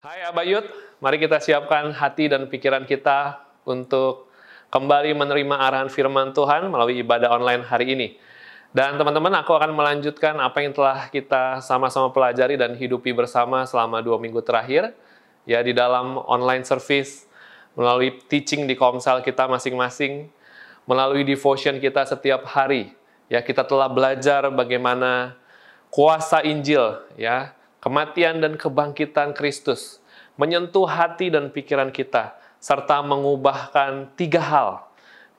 Hai Abayut, mari kita siapkan hati dan pikiran kita untuk kembali menerima arahan firman Tuhan melalui ibadah online hari ini. Dan teman-teman, aku akan melanjutkan apa yang telah kita sama-sama pelajari dan hidupi bersama selama dua minggu terakhir, ya di dalam online service, melalui teaching di komsel kita masing-masing, melalui devotion kita setiap hari. Ya, kita telah belajar bagaimana kuasa Injil, ya, kematian dan kebangkitan Kristus menyentuh hati dan pikiran kita serta mengubahkan tiga hal,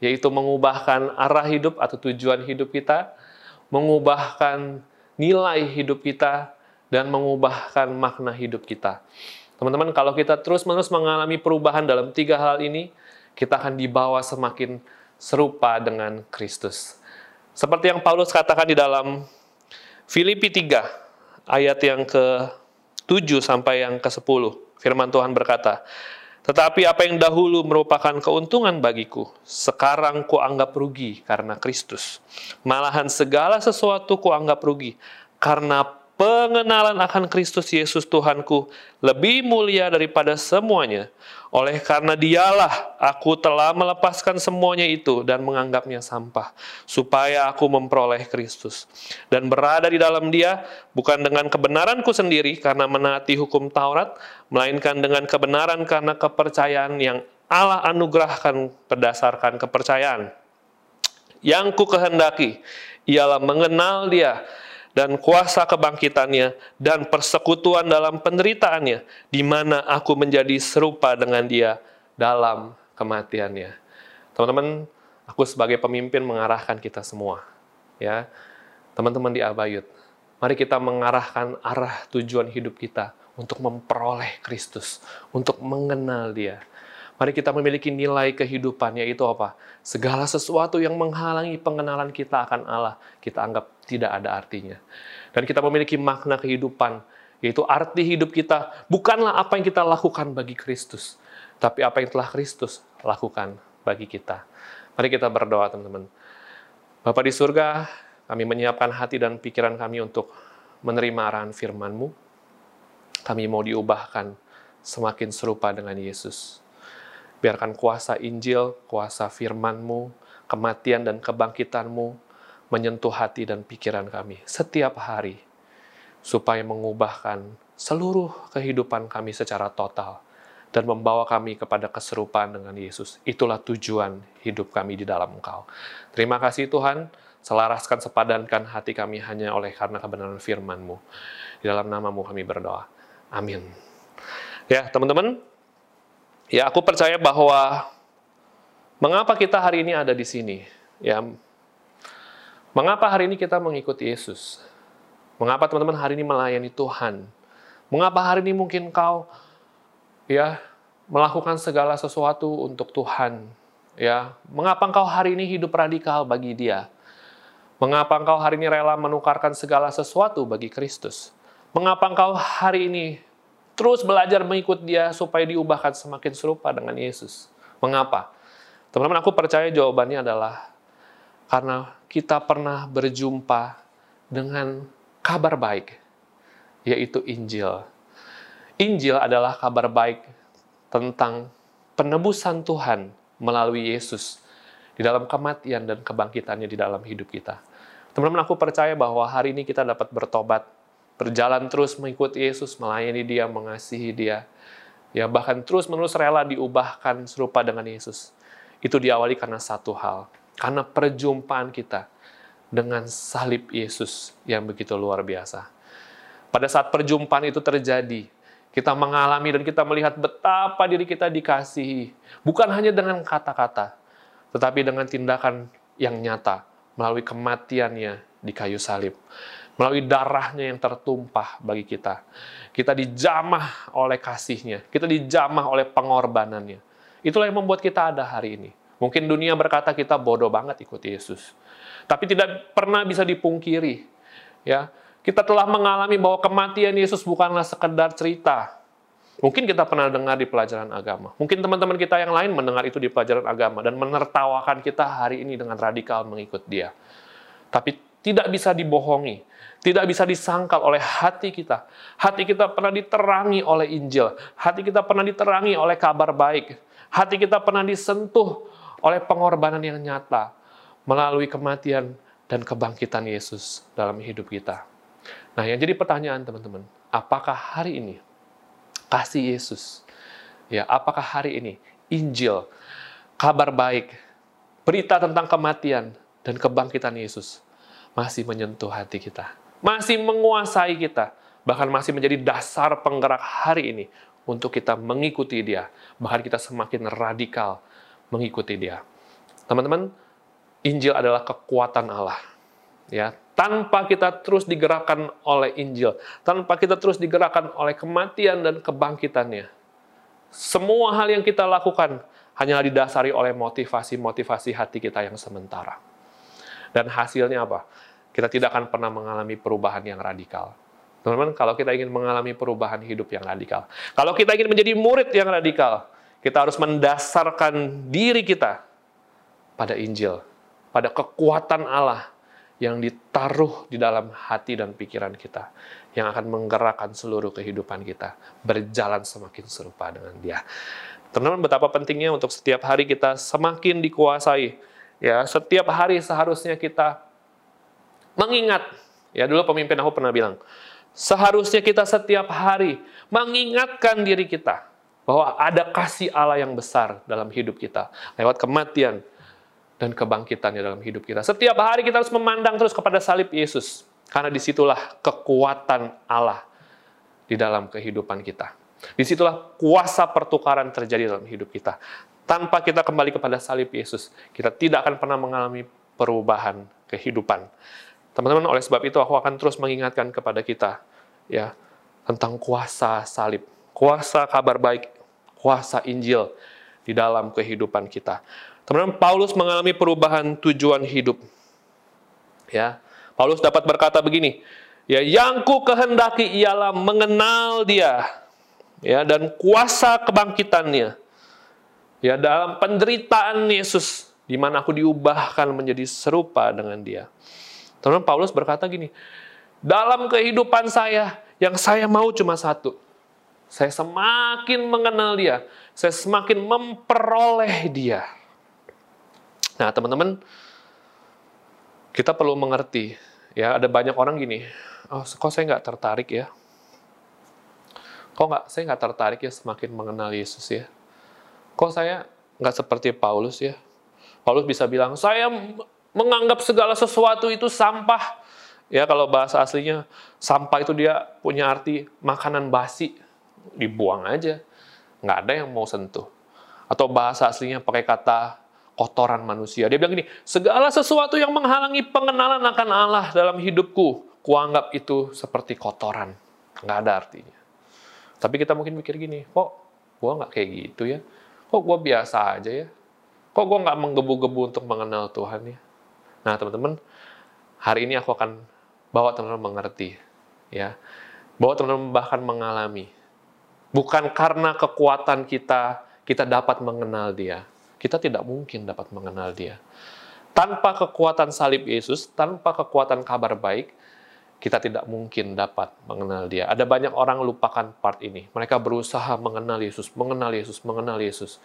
yaitu mengubahkan arah hidup atau tujuan hidup kita, mengubahkan nilai hidup kita, dan mengubahkan makna hidup kita. Teman-teman, kalau kita terus-menerus mengalami perubahan dalam tiga hal ini, kita akan dibawa semakin serupa dengan Kristus. Seperti yang Paulus katakan di dalam Filipi 3, ayat yang ke-7 sampai yang ke-10. Firman Tuhan berkata, tetapi apa yang dahulu merupakan keuntungan bagiku, sekarang kuanggap rugi karena Kristus. Malahan segala sesuatu kuanggap rugi, karena pengenalan akan Kristus Yesus Tuhanku lebih mulia daripada semuanya. Oleh karena dialah aku telah melepaskan semuanya itu dan menganggapnya sampah, supaya aku memperoleh Kristus. Dan berada di dalam dia, bukan dengan kebenaranku sendiri karena menaati hukum Taurat, melainkan dengan kebenaran karena kepercayaan yang Allah anugerahkan berdasarkan kepercayaan. Yang ku kehendaki ialah mengenal dia, dan kuasa kebangkitannya dan persekutuan dalam penderitaannya, di mana aku menjadi serupa dengan dia dalam kematiannya. Teman-teman, aku sebagai pemimpin mengarahkan kita semua. ya Teman-teman di Abayut, mari kita mengarahkan arah tujuan hidup kita untuk memperoleh Kristus, untuk mengenal dia. Mari kita memiliki nilai kehidupan, yaitu apa? Segala sesuatu yang menghalangi pengenalan kita akan Allah, kita anggap tidak ada artinya. Dan kita memiliki makna kehidupan, yaitu arti hidup kita bukanlah apa yang kita lakukan bagi Kristus, tapi apa yang telah Kristus lakukan bagi kita. Mari kita berdoa, teman-teman. Bapak di surga, kami menyiapkan hati dan pikiran kami untuk menerima arahan firman-Mu. Kami mau diubahkan semakin serupa dengan Yesus. Biarkan kuasa Injil, kuasa firman-Mu, kematian dan kebangkitan-Mu menyentuh hati dan pikiran kami setiap hari, supaya mengubahkan seluruh kehidupan kami secara total dan membawa kami kepada keserupaan dengan Yesus. Itulah tujuan hidup kami di dalam Engkau. Terima kasih Tuhan, selaraskan sepadankan hati kami hanya oleh karena kebenaran firman-Mu. Di dalam namamu kami berdoa. Amin. Ya, teman-teman, Ya, aku percaya bahwa mengapa kita hari ini ada di sini? Ya, mengapa hari ini kita mengikuti Yesus? Mengapa teman-teman hari ini melayani Tuhan? Mengapa hari ini mungkin kau ya melakukan segala sesuatu untuk Tuhan? Ya, mengapa engkau hari ini hidup radikal bagi Dia? Mengapa engkau hari ini rela menukarkan segala sesuatu bagi Kristus? Mengapa engkau hari ini terus belajar mengikut dia supaya diubahkan semakin serupa dengan Yesus. Mengapa? Teman-teman, aku percaya jawabannya adalah karena kita pernah berjumpa dengan kabar baik, yaitu Injil. Injil adalah kabar baik tentang penebusan Tuhan melalui Yesus di dalam kematian dan kebangkitannya di dalam hidup kita. Teman-teman, aku percaya bahwa hari ini kita dapat bertobat berjalan terus mengikuti Yesus, melayani Dia, mengasihi Dia, ya bahkan terus-menerus rela diubahkan serupa dengan Yesus. Itu diawali karena satu hal, karena perjumpaan kita dengan salib Yesus yang begitu luar biasa. Pada saat perjumpaan itu terjadi, kita mengalami dan kita melihat betapa diri kita dikasihi, bukan hanya dengan kata-kata, tetapi dengan tindakan yang nyata melalui kematiannya di kayu salib melalui darahnya yang tertumpah bagi kita. Kita dijamah oleh kasihnya, kita dijamah oleh pengorbanannya. Itulah yang membuat kita ada hari ini. Mungkin dunia berkata kita bodoh banget ikut Yesus. Tapi tidak pernah bisa dipungkiri. ya Kita telah mengalami bahwa kematian Yesus bukanlah sekedar cerita. Mungkin kita pernah dengar di pelajaran agama. Mungkin teman-teman kita yang lain mendengar itu di pelajaran agama dan menertawakan kita hari ini dengan radikal mengikut dia. Tapi tidak bisa dibohongi, tidak bisa disangkal oleh hati kita. Hati kita pernah diterangi oleh Injil, hati kita pernah diterangi oleh kabar baik, hati kita pernah disentuh oleh pengorbanan yang nyata melalui kematian dan kebangkitan Yesus dalam hidup kita. Nah, yang jadi pertanyaan teman-teman, apakah hari ini kasih Yesus, ya, apakah hari ini Injil, kabar baik, berita tentang kematian dan kebangkitan Yesus masih menyentuh hati kita, masih menguasai kita, bahkan masih menjadi dasar penggerak hari ini untuk kita mengikuti Dia, bahkan kita semakin radikal mengikuti Dia. Teman-teman, Injil adalah kekuatan Allah. Ya, tanpa kita terus digerakkan oleh Injil, tanpa kita terus digerakkan oleh kematian dan kebangkitannya, semua hal yang kita lakukan hanyalah didasari oleh motivasi-motivasi hati kita yang sementara. Dan hasilnya apa? Kita tidak akan pernah mengalami perubahan yang radikal. Teman-teman, kalau kita ingin mengalami perubahan hidup yang radikal, kalau kita ingin menjadi murid yang radikal, kita harus mendasarkan diri kita pada Injil, pada kekuatan Allah yang ditaruh di dalam hati dan pikiran kita, yang akan menggerakkan seluruh kehidupan kita, berjalan semakin serupa dengan Dia. Teman-teman, betapa pentingnya untuk setiap hari kita semakin dikuasai. Ya, setiap hari seharusnya kita mengingat. Ya, dulu pemimpin aku pernah bilang, seharusnya kita setiap hari mengingatkan diri kita bahwa ada kasih Allah yang besar dalam hidup kita lewat kematian dan kebangkitannya dalam hidup kita. Setiap hari kita harus memandang terus kepada salib Yesus karena di situlah kekuatan Allah di dalam kehidupan kita. Di situlah kuasa pertukaran terjadi dalam hidup kita. Tanpa kita kembali kepada salib Yesus, kita tidak akan pernah mengalami perubahan kehidupan. Teman-teman, oleh sebab itu aku akan terus mengingatkan kepada kita ya tentang kuasa salib, kuasa kabar baik, kuasa Injil di dalam kehidupan kita. Teman-teman, Paulus mengalami perubahan tujuan hidup. Ya, Paulus dapat berkata begini, ya yang ku kehendaki ialah mengenal dia ya dan kuasa kebangkitannya ya dalam penderitaan Yesus di mana aku diubahkan menjadi serupa dengan dia. Teman Paulus berkata gini, dalam kehidupan saya yang saya mau cuma satu. Saya semakin mengenal dia, saya semakin memperoleh dia. Nah, teman-teman, kita perlu mengerti ya ada banyak orang gini, oh kok saya nggak tertarik ya kok nggak saya nggak tertarik ya semakin mengenal Yesus ya kok saya nggak seperti Paulus ya Paulus bisa bilang saya menganggap segala sesuatu itu sampah ya kalau bahasa aslinya sampah itu dia punya arti makanan basi dibuang aja nggak ada yang mau sentuh atau bahasa aslinya pakai kata kotoran manusia. Dia bilang gini, segala sesuatu yang menghalangi pengenalan akan Allah dalam hidupku, kuanggap itu seperti kotoran. Nggak ada artinya. Tapi kita mungkin mikir gini, kok gue nggak kayak gitu ya? Kok gue biasa aja ya? Kok gue nggak menggebu-gebu untuk mengenal Tuhan ya? Nah teman-teman, hari ini aku akan bawa teman-teman mengerti, ya, bawa teman-teman bahkan mengalami, bukan karena kekuatan kita kita dapat mengenal Dia, kita tidak mungkin dapat mengenal Dia. Tanpa kekuatan salib Yesus, tanpa kekuatan kabar baik, kita tidak mungkin dapat mengenal dia. Ada banyak orang lupakan part ini. Mereka berusaha mengenal Yesus, mengenal Yesus, mengenal Yesus.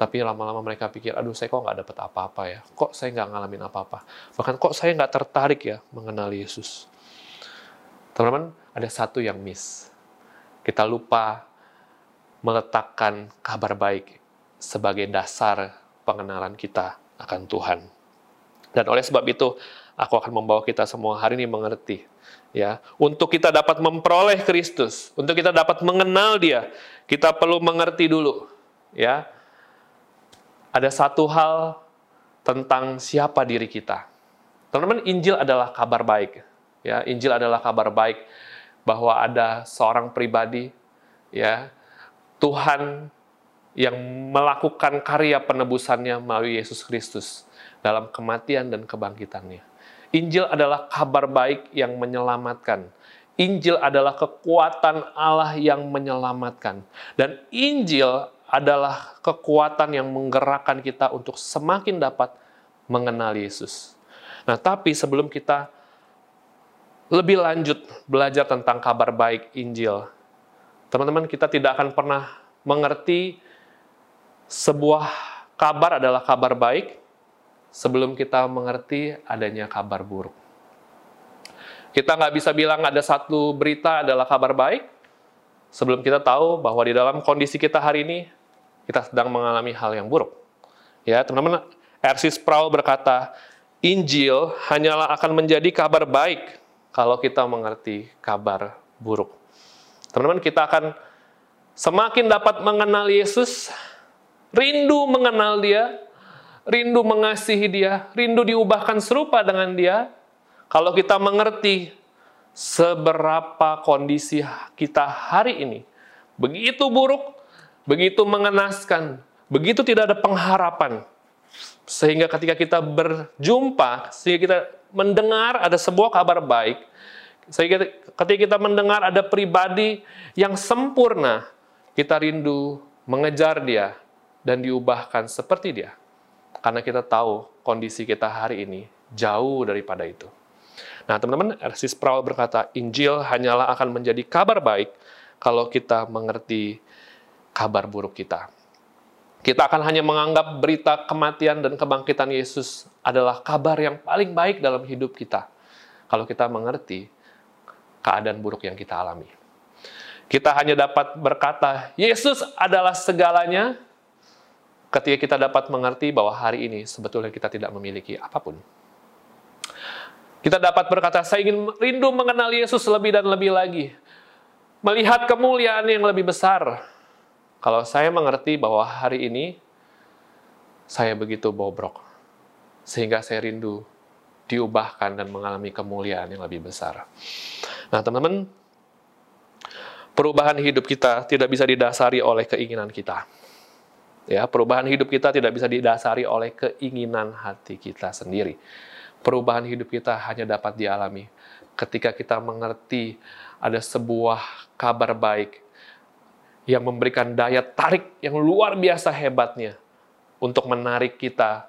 Tapi lama-lama mereka pikir, aduh saya kok nggak dapat apa-apa ya. Kok saya nggak ngalamin apa-apa. Bahkan kok saya nggak tertarik ya mengenal Yesus. Teman-teman, ada satu yang miss. Kita lupa meletakkan kabar baik sebagai dasar pengenalan kita akan Tuhan. Dan oleh sebab itu, aku akan membawa kita semua hari ini mengerti ya untuk kita dapat memperoleh Kristus untuk kita dapat mengenal dia kita perlu mengerti dulu ya. Ada satu hal tentang siapa diri kita. Teman-teman Injil adalah kabar baik ya. Injil adalah kabar baik bahwa ada seorang pribadi ya Tuhan yang melakukan karya penebusannya melalui Yesus Kristus dalam kematian dan kebangkitannya Injil adalah kabar baik yang menyelamatkan. Injil adalah kekuatan Allah yang menyelamatkan. Dan Injil adalah kekuatan yang menggerakkan kita untuk semakin dapat mengenal Yesus. Nah, tapi sebelum kita lebih lanjut belajar tentang kabar baik Injil, teman-teman kita tidak akan pernah mengerti sebuah kabar adalah kabar baik sebelum kita mengerti adanya kabar buruk. Kita nggak bisa bilang ada satu berita adalah kabar baik sebelum kita tahu bahwa di dalam kondisi kita hari ini kita sedang mengalami hal yang buruk. Ya, teman-teman, R.C. Sproul berkata, Injil hanyalah akan menjadi kabar baik kalau kita mengerti kabar buruk. Teman-teman, kita akan semakin dapat mengenal Yesus, rindu mengenal Dia, rindu mengasihi Dia, rindu diubahkan serupa dengan Dia. Kalau kita mengerti seberapa kondisi kita hari ini begitu buruk, begitu mengenaskan, begitu tidak ada pengharapan. Sehingga ketika kita berjumpa, sehingga kita mendengar ada sebuah kabar baik, sehingga ketika kita mendengar ada pribadi yang sempurna, kita rindu mengejar dia dan diubahkan seperti dia. Karena kita tahu kondisi kita hari ini jauh daripada itu. Nah, teman-teman, R.C. Sproul berkata, Injil hanyalah akan menjadi kabar baik kalau kita mengerti kabar buruk kita. Kita akan hanya menganggap berita kematian dan kebangkitan Yesus adalah kabar yang paling baik dalam hidup kita. Kalau kita mengerti keadaan buruk yang kita alami. Kita hanya dapat berkata, Yesus adalah segalanya, ketika kita dapat mengerti bahwa hari ini sebetulnya kita tidak memiliki apa pun. Kita dapat berkata, saya ingin rindu mengenal Yesus lebih dan lebih lagi. Melihat kemuliaan yang lebih besar, kalau saya mengerti bahwa hari ini saya begitu bobrok, sehingga saya rindu diubahkan dan mengalami kemuliaan yang lebih besar. Nah, teman-teman, perubahan hidup kita tidak bisa didasari oleh keinginan kita. Ya, perubahan hidup kita tidak bisa didasari oleh keinginan hati kita sendiri. Perubahan hidup kita hanya dapat dialami ketika kita mengerti ada sebuah kabar baik yang memberikan daya tarik yang luar biasa hebatnya untuk menarik kita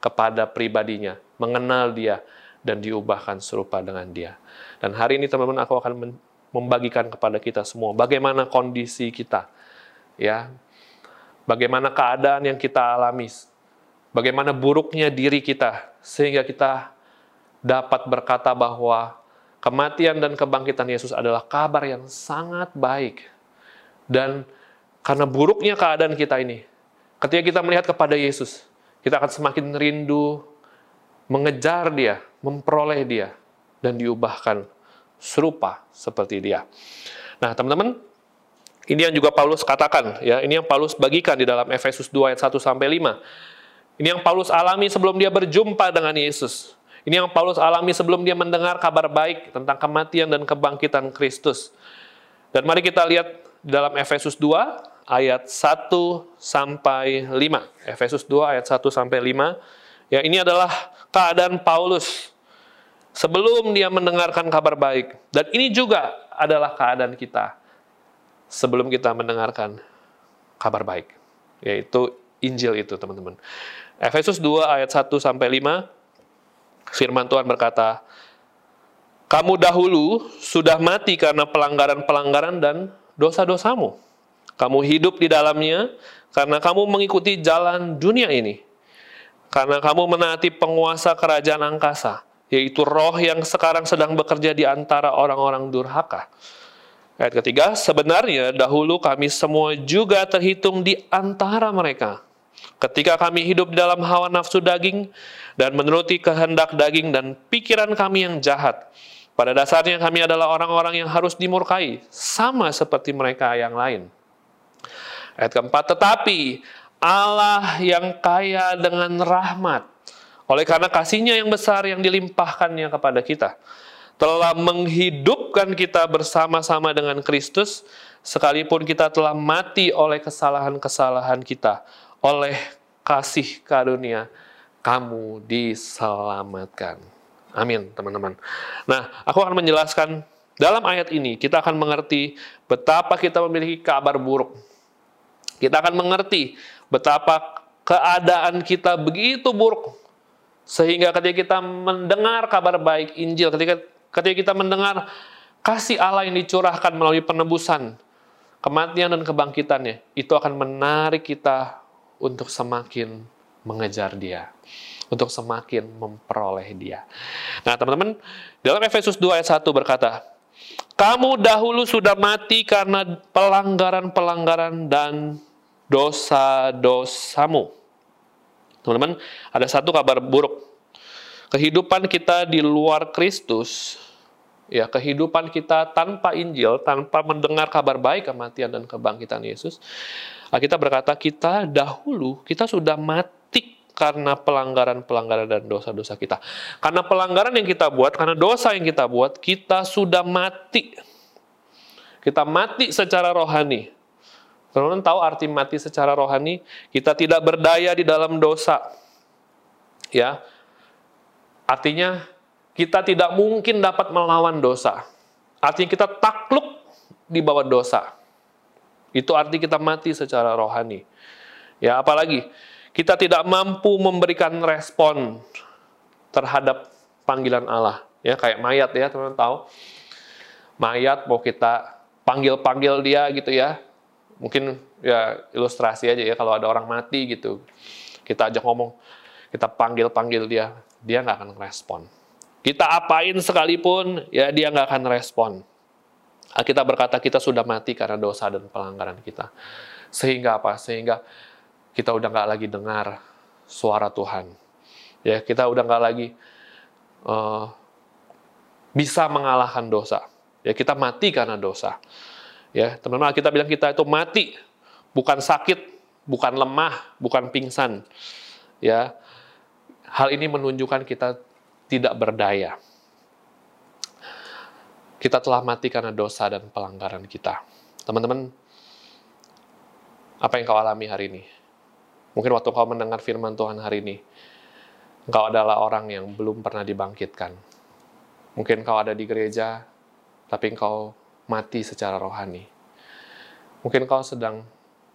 kepada pribadinya, mengenal dia, dan diubahkan serupa dengan dia. Dan hari ini teman-teman aku akan membagikan kepada kita semua bagaimana kondisi kita, ya, bagaimana keadaan yang kita alami, bagaimana buruknya diri kita, sehingga kita dapat berkata bahwa kematian dan kebangkitan Yesus adalah kabar yang sangat baik dan karena buruknya keadaan kita ini, ketika kita melihat kepada Yesus, kita akan semakin rindu mengejar dia, memperoleh dia, dan diubahkan serupa seperti dia. Nah, teman-teman, ini yang juga Paulus katakan, ya, ini yang Paulus bagikan di dalam Efesus 2 ayat 1 sampai 5. Ini yang Paulus alami sebelum dia berjumpa dengan Yesus. Ini yang Paulus alami sebelum dia mendengar kabar baik tentang kematian dan kebangkitan Kristus. Dan mari kita lihat dalam Efesus 2 ayat 1 sampai 5. Efesus 2 ayat 1 sampai 5. Ya, ini adalah keadaan Paulus sebelum dia mendengarkan kabar baik. Dan ini juga adalah keadaan kita sebelum kita mendengarkan kabar baik, yaitu Injil itu, teman-teman. Efesus 2 ayat 1 sampai 5 firman Tuhan berkata, "Kamu dahulu sudah mati karena pelanggaran-pelanggaran dan dosa-dosamu. Kamu hidup di dalamnya karena kamu mengikuti jalan dunia ini. Karena kamu menaati penguasa kerajaan angkasa, yaitu roh yang sekarang sedang bekerja di antara orang-orang durhaka. Ayat ketiga, sebenarnya dahulu kami semua juga terhitung di antara mereka. Ketika kami hidup dalam hawa nafsu daging dan menuruti kehendak daging dan pikiran kami yang jahat, pada dasarnya kami adalah orang-orang yang harus dimurkai, sama seperti mereka yang lain. Ayat keempat, tetapi Allah yang kaya dengan rahmat, oleh karena kasihnya yang besar yang dilimpahkannya kepada kita, telah menghidupkan kita bersama-sama dengan Kristus, sekalipun kita telah mati oleh kesalahan-kesalahan kita, oleh kasih karunia, kamu diselamatkan. Amin, teman-teman. Nah, aku akan menjelaskan dalam ayat ini kita akan mengerti betapa kita memiliki kabar buruk. Kita akan mengerti betapa keadaan kita begitu buruk sehingga ketika kita mendengar kabar baik Injil, ketika ketika kita mendengar kasih Allah yang dicurahkan melalui penebusan, kematian dan kebangkitannya, itu akan menarik kita untuk semakin mengejar dia, untuk semakin memperoleh dia. Nah, teman-teman, dalam Efesus 2 ayat 1 berkata, kamu dahulu sudah mati karena pelanggaran-pelanggaran dan dosa-dosamu. Teman-teman, ada satu kabar buruk kehidupan kita di luar Kristus, ya kehidupan kita tanpa Injil, tanpa mendengar kabar baik kematian dan kebangkitan Yesus, kita berkata kita dahulu kita sudah mati karena pelanggaran-pelanggaran dan dosa-dosa kita. Karena pelanggaran yang kita buat, karena dosa yang kita buat, kita sudah mati. Kita mati secara rohani. Teman-teman tahu arti mati secara rohani? Kita tidak berdaya di dalam dosa. Ya, Artinya kita tidak mungkin dapat melawan dosa. Artinya kita takluk di bawah dosa. Itu arti kita mati secara rohani. Ya, apalagi kita tidak mampu memberikan respon terhadap panggilan Allah. Ya, kayak mayat ya, teman-teman tahu. Mayat mau kita panggil-panggil dia gitu ya. Mungkin ya ilustrasi aja ya kalau ada orang mati gitu. Kita ajak ngomong, kita panggil-panggil dia dia nggak akan respon. Kita apain sekalipun, ya dia nggak akan respon. Kita berkata kita sudah mati karena dosa dan pelanggaran kita. Sehingga apa? Sehingga kita udah nggak lagi dengar suara Tuhan. Ya, kita udah nggak lagi uh, bisa mengalahkan dosa. Ya, kita mati karena dosa. Ya, teman-teman, kita bilang kita itu mati, bukan sakit, bukan lemah, bukan pingsan. Ya, Hal ini menunjukkan kita tidak berdaya. Kita telah mati karena dosa dan pelanggaran kita. Teman-teman, apa yang kau alami hari ini? Mungkin waktu kau mendengar firman Tuhan hari ini, engkau adalah orang yang belum pernah dibangkitkan. Mungkin kau ada di gereja, tapi engkau mati secara rohani. Mungkin kau sedang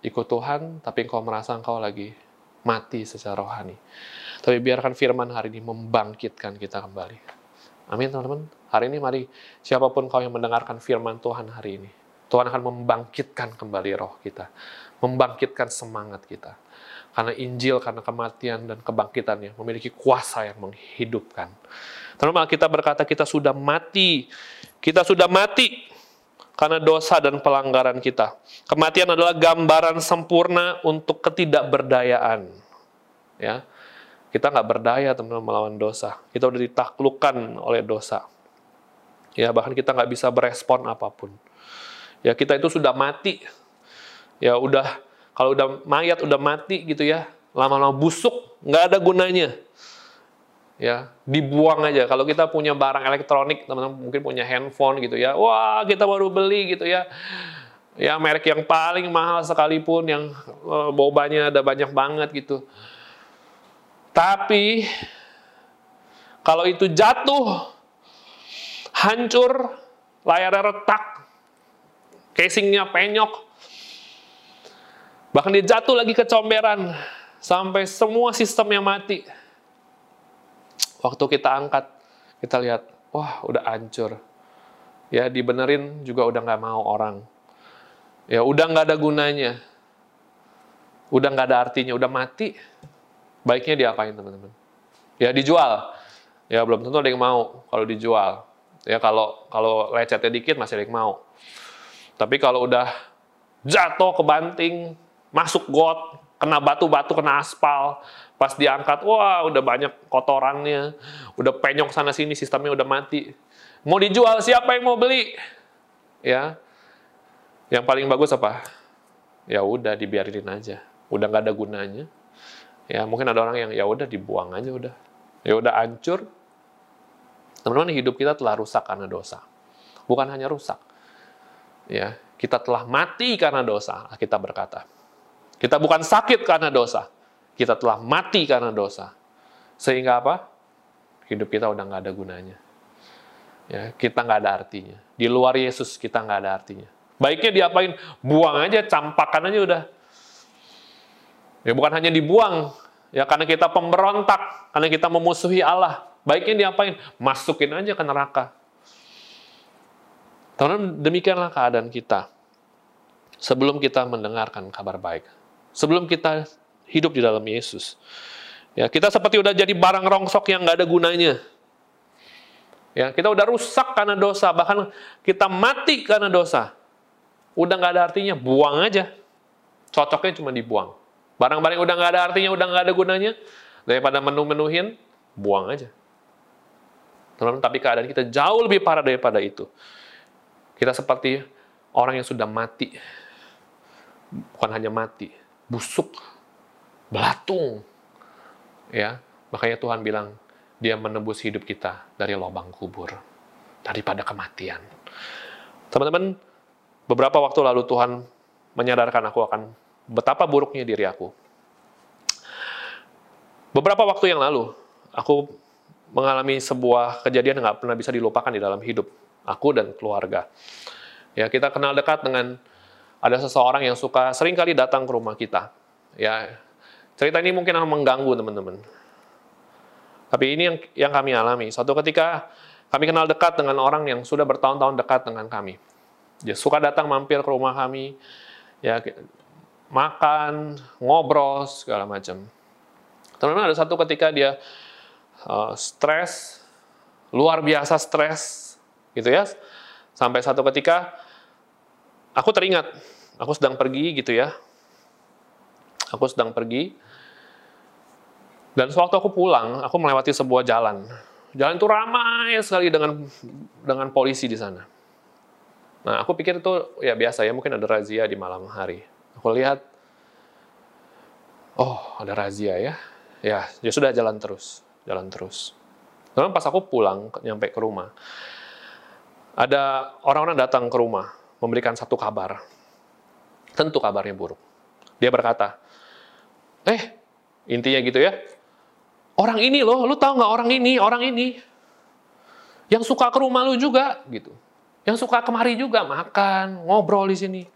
ikut Tuhan, tapi engkau merasa engkau lagi mati secara rohani. Tapi biarkan firman hari ini membangkitkan kita kembali. Amin teman-teman. Hari ini mari siapa pun kau yang mendengarkan firman Tuhan hari ini. Tuhan akan membangkitkan kembali roh kita. Membangkitkan semangat kita. Karena Injil, karena kematian dan kebangkitannya memiliki kuasa yang menghidupkan. Teman-teman, kita berkata kita sudah mati. Kita sudah mati karena dosa dan pelanggaran kita. Kematian adalah gambaran sempurna untuk ketidakberdayaan. Ya, kita nggak berdaya teman-teman melawan dosa. Kita udah ditaklukkan oleh dosa. Ya bahkan kita nggak bisa berespon apa pun. Ya kita itu sudah mati. Ya udah kalau udah mayat udah mati gitu ya, lama-lama busuk, nggak ada gunanya. Ya dibuang aja. Kalau kita punya barang elektronik, teman-teman mungkin punya handphone gitu ya, wah kita baru beli gitu ya ya merek yang paling mahal sekalipun yang uh, bobanya ada banyak banget gitu tapi kalau itu jatuh, hancur, layarnya retak, casingnya penyok, bahkan dia jatuh lagi ke comberan, sampai semua sistemnya mati. Waktu kita angkat, kita lihat, wah udah hancur. Ya dibenerin juga udah nggak mau orang. Ya udah nggak ada gunanya. Udah nggak ada artinya, udah mati baiknya diapain teman-teman? Ya dijual. Ya belum tentu ada yang mau kalau dijual. Ya kalau kalau lecetnya dikit masih ada yang mau. Tapi kalau udah jatuh ke banting, masuk got, kena batu-batu, kena aspal, pas diangkat, wah udah banyak kotorannya, udah penyok sana sini, sistemnya udah mati. Mau dijual, siapa yang mau beli? Ya, yang paling bagus apa? Ya udah dibiarin aja, udah nggak ada gunanya, Ya, mungkin ada orang yang ya udah dibuang aja udah. Ya udah hancur. Teman-teman, hidup kita telah rusak karena dosa. Bukan hanya rusak. Ya, kita telah mati karena dosa, kita berkata. Kita bukan sakit karena dosa. Kita telah mati karena dosa. Sehingga apa? Hidup kita udah nggak ada gunanya. Ya, kita nggak ada artinya. Di luar Yesus kita nggak ada artinya. Baiknya diapain? Buang aja, campakan aja udah. Ya bukan hanya dibuang, ya karena kita pemberontak, karena kita memusuhi Allah. Baiknya diapain? Masukin aja ke neraka. Teman-teman, demikianlah keadaan kita sebelum kita mendengarkan kabar baik. Sebelum kita hidup di dalam Yesus. Ya, kita seperti udah jadi barang rongsok yang nggak ada gunanya. Ya, kita udah rusak karena dosa, bahkan kita mati karena dosa. Udah nggak ada artinya, buang aja. Cocoknya cuma dibuang. Barang-barang udah nggak ada artinya, udah nggak ada gunanya, daripada menu-menuhin, buang aja. Teman-teman, tapi keadaan kita jauh lebih parah daripada itu. Kita seperti orang yang sudah mati. Bukan hanya mati, busuk, belatung. Ya, makanya Tuhan bilang, dia menebus hidup kita dari lubang kubur, daripada kematian. Teman-teman, beberapa waktu lalu Tuhan menyadarkan aku akan betapa buruknya diri aku. Beberapa waktu yang lalu, aku mengalami sebuah kejadian yang nggak pernah bisa dilupakan di dalam hidup aku dan keluarga. Ya, kita kenal dekat dengan ada seseorang yang suka sering kali datang ke rumah kita. Ya, cerita ini mungkin akan mengganggu teman-teman. Tapi ini yang, yang kami alami. Suatu ketika kami kenal dekat dengan orang yang sudah bertahun-tahun dekat dengan kami. Dia suka datang mampir ke rumah kami, ya makan, ngobrol, segala macam. Teman-teman ada satu ketika dia uh, stres, luar biasa stres, gitu ya. Sampai satu ketika aku teringat, aku sedang pergi gitu ya. Aku sedang pergi, dan sewaktu aku pulang, aku melewati sebuah jalan. Jalan itu ramai sekali dengan dengan polisi di sana. Nah, aku pikir itu ya biasa ya, mungkin ada razia di malam hari. Aku lihat, oh ada razia ya. Ya, ya sudah jalan terus, jalan terus. Lalu pas aku pulang, nyampe ke rumah, ada orang-orang datang ke rumah, memberikan satu kabar. Tentu kabarnya buruk. Dia berkata, eh, intinya gitu ya, Orang ini loh, lu tahu nggak orang ini, orang ini. Yang suka ke rumah lu juga, gitu. Yang suka kemari juga, makan, ngobrol di sini.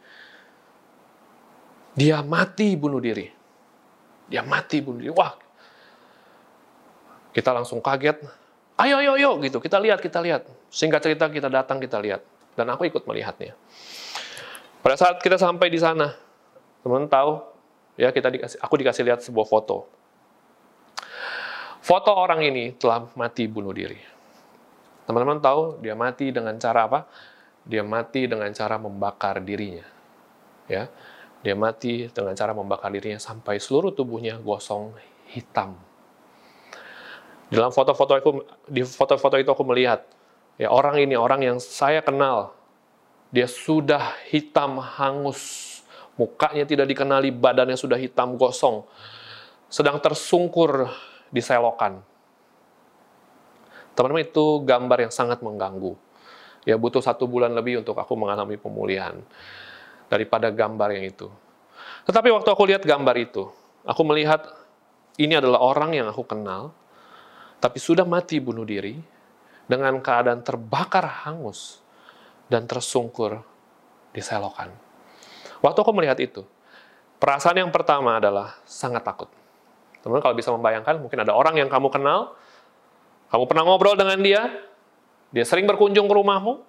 Dia mati bunuh diri. Dia mati bunuh diri. Wah, kita langsung kaget. Ayo, ayo, ayo, gitu. Kita lihat, kita lihat. Singkat cerita, kita datang, kita lihat. Dan aku ikut melihatnya. Pada saat kita sampai di sana, teman tahu, ya kita dikasih, aku dikasih lihat sebuah foto Foto orang ini telah mati bunuh diri. Teman-teman tahu dia mati dengan cara apa? Dia mati dengan cara membakar dirinya. Ya. Dia mati dengan cara membakar dirinya sampai seluruh tubuhnya gosong hitam. Dalam foto-foto aku di foto-foto itu aku melihat ya orang ini orang yang saya kenal. Dia sudah hitam hangus, mukanya tidak dikenali, badannya sudah hitam gosong. Sedang tersungkur di selokan. Teman-teman itu gambar yang sangat mengganggu. Ya butuh satu bulan lebih untuk aku mengalami pemulihan daripada gambar yang itu. Tetapi waktu aku lihat gambar itu, aku melihat ini adalah orang yang aku kenal, tapi sudah mati bunuh diri dengan keadaan terbakar hangus dan tersungkur di selokan. Waktu aku melihat itu, perasaan yang pertama adalah sangat takut. Teman-teman kalau bisa membayangkan, mungkin ada orang yang kamu kenal, kamu pernah ngobrol dengan dia, dia sering berkunjung ke rumahmu,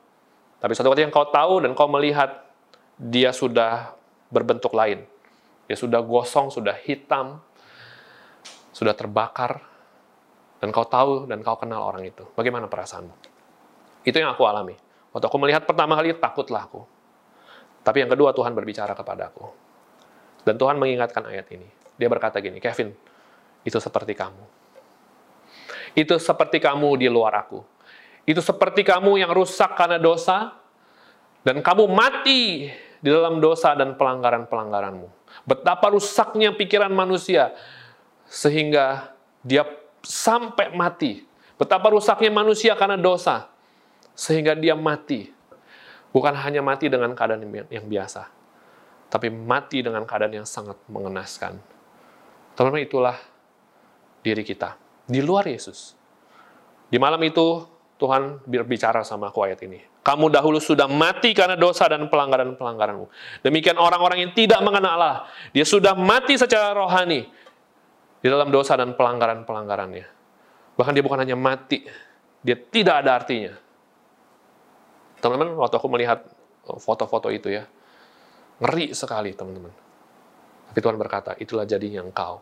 tapi suatu ketika yang kau tahu dan kau melihat dia sudah berbentuk lain. Dia sudah gosong, sudah hitam, sudah terbakar, dan kau tahu dan kau kenal orang itu. Bagaimana perasaanmu? Itu yang aku alami. Waktu aku melihat pertama kali, takutlah aku. Tapi yang kedua, Tuhan berbicara kepada aku. Dan Tuhan mengingatkan ayat ini. Dia berkata gini, Kevin, itu seperti kamu. Itu seperti kamu di luar aku. Itu seperti kamu yang rusak karena dosa, dan kamu mati di dalam dosa dan pelanggaran-pelanggaranmu. Betapa rusaknya pikiran manusia, sehingga dia sampai mati. Betapa rusaknya manusia karena dosa, sehingga dia mati. Bukan hanya mati dengan keadaan yang biasa, tapi mati dengan keadaan yang sangat mengenaskan. Teman-teman, itulah diri kita di luar Yesus. Di malam itu Tuhan berbicara sama aku ayat ini. Kamu dahulu sudah mati karena dosa dan pelanggaran-pelanggaranmu. Demikian orang-orang yang tidak mengenal Allah. Dia sudah mati secara rohani di dalam dosa dan pelanggaran-pelanggarannya. Bahkan dia bukan hanya mati, dia tidak ada artinya. Teman-teman, waktu aku melihat uh, foto-foto itu ya, ngeri sekali teman-teman. Tapi Tuhan berkata, itulah jadinya engkau